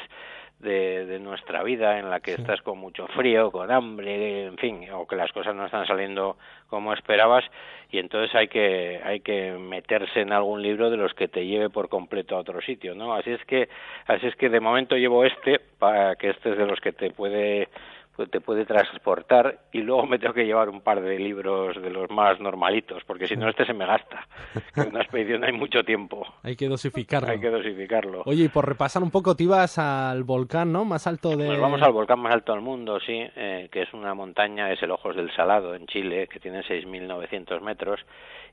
de, de nuestra vida en la que estás con mucho frío, con hambre, en fin, o que las cosas no están saliendo como esperabas y entonces hay que hay que meterse en algún libro de los que te lleve por completo a otro sitio, ¿no? Así es que así es que de momento llevo este para que este es de los que te puede pues te puede transportar y luego me tengo que llevar un par de libros de los más normalitos, porque si no este se me gasta. (laughs) En una expedición hay mucho tiempo. Hay que dosificarlo. Hay que dosificarlo. Oye, y por repasar un poco, te ibas al volcán, ¿no? Más alto de... Nos vamos al volcán más alto del mundo, sí, eh, que es una montaña, es el Ojos del Salado, en Chile, que tiene 6.900 metros,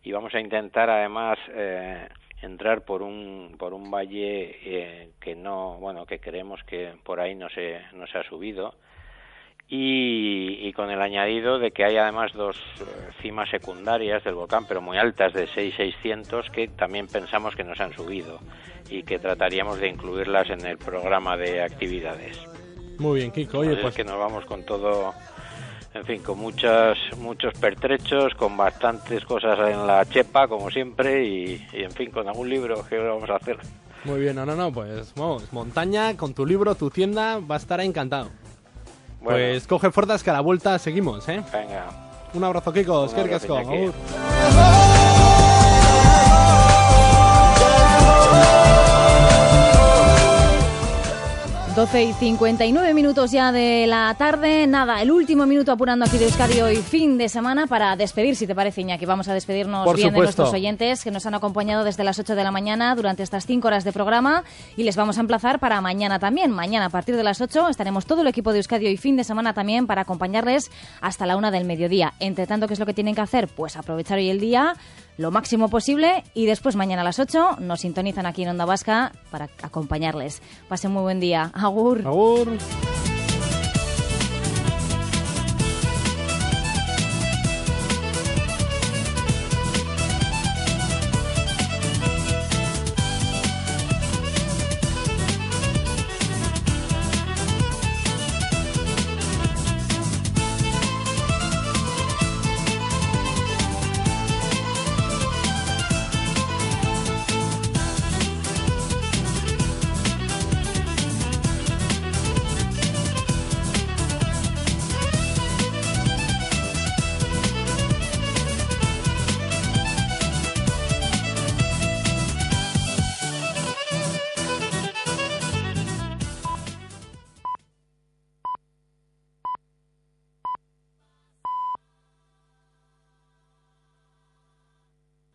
y vamos a intentar además... Eh, entrar por un por un valle eh, que no bueno que creemos que por ahí no se no se ha subido y, con el añadido de que hay además dos eh, cimas secundarias del volcán, pero muy altas, de 6.600, que también pensamos que nos han subido y que trataríamos de incluirlas en el programa de actividades. Muy bien, Kiko. Oye, pues que nos vamos con todo, en fin, con muchos, muchos pertrechos, con bastantes cosas en la chepa, como siempre, y, en fin, con algún libro que vamos a hacer. Muy bien, no, no, no, pues vamos, montaña, con tu libro, tu tienda, va a estar encantado. Pues coge fuerzas que a la vuelta seguimos, ¿eh? Venga. Un abrazo, Kiko. Es que 12 y 59 minutos ya de la tarde. Nada, el último minuto apurando aquí de Euskadi hoy, fin de semana, para despedir, si te parece, Iñaki. Vamos a despedirnos bien de nuestros oyentes que nos han acompañado desde las 8 de la mañana durante estas 5 horas de programa y les vamos a emplazar para mañana también. Mañana, a partir de las 8, estaremos todo el equipo de Euskadi hoy, fin de semana también, para acompañarles hasta la una del mediodía. Entre tanto, ¿qué es lo que tienen que hacer? Pues aprovechar hoy el día lo máximo posible y después mañana a las 8 nos sintonizan aquí en Onda Vasca para acompañarles. Pasen muy buen día. Agur. Agur.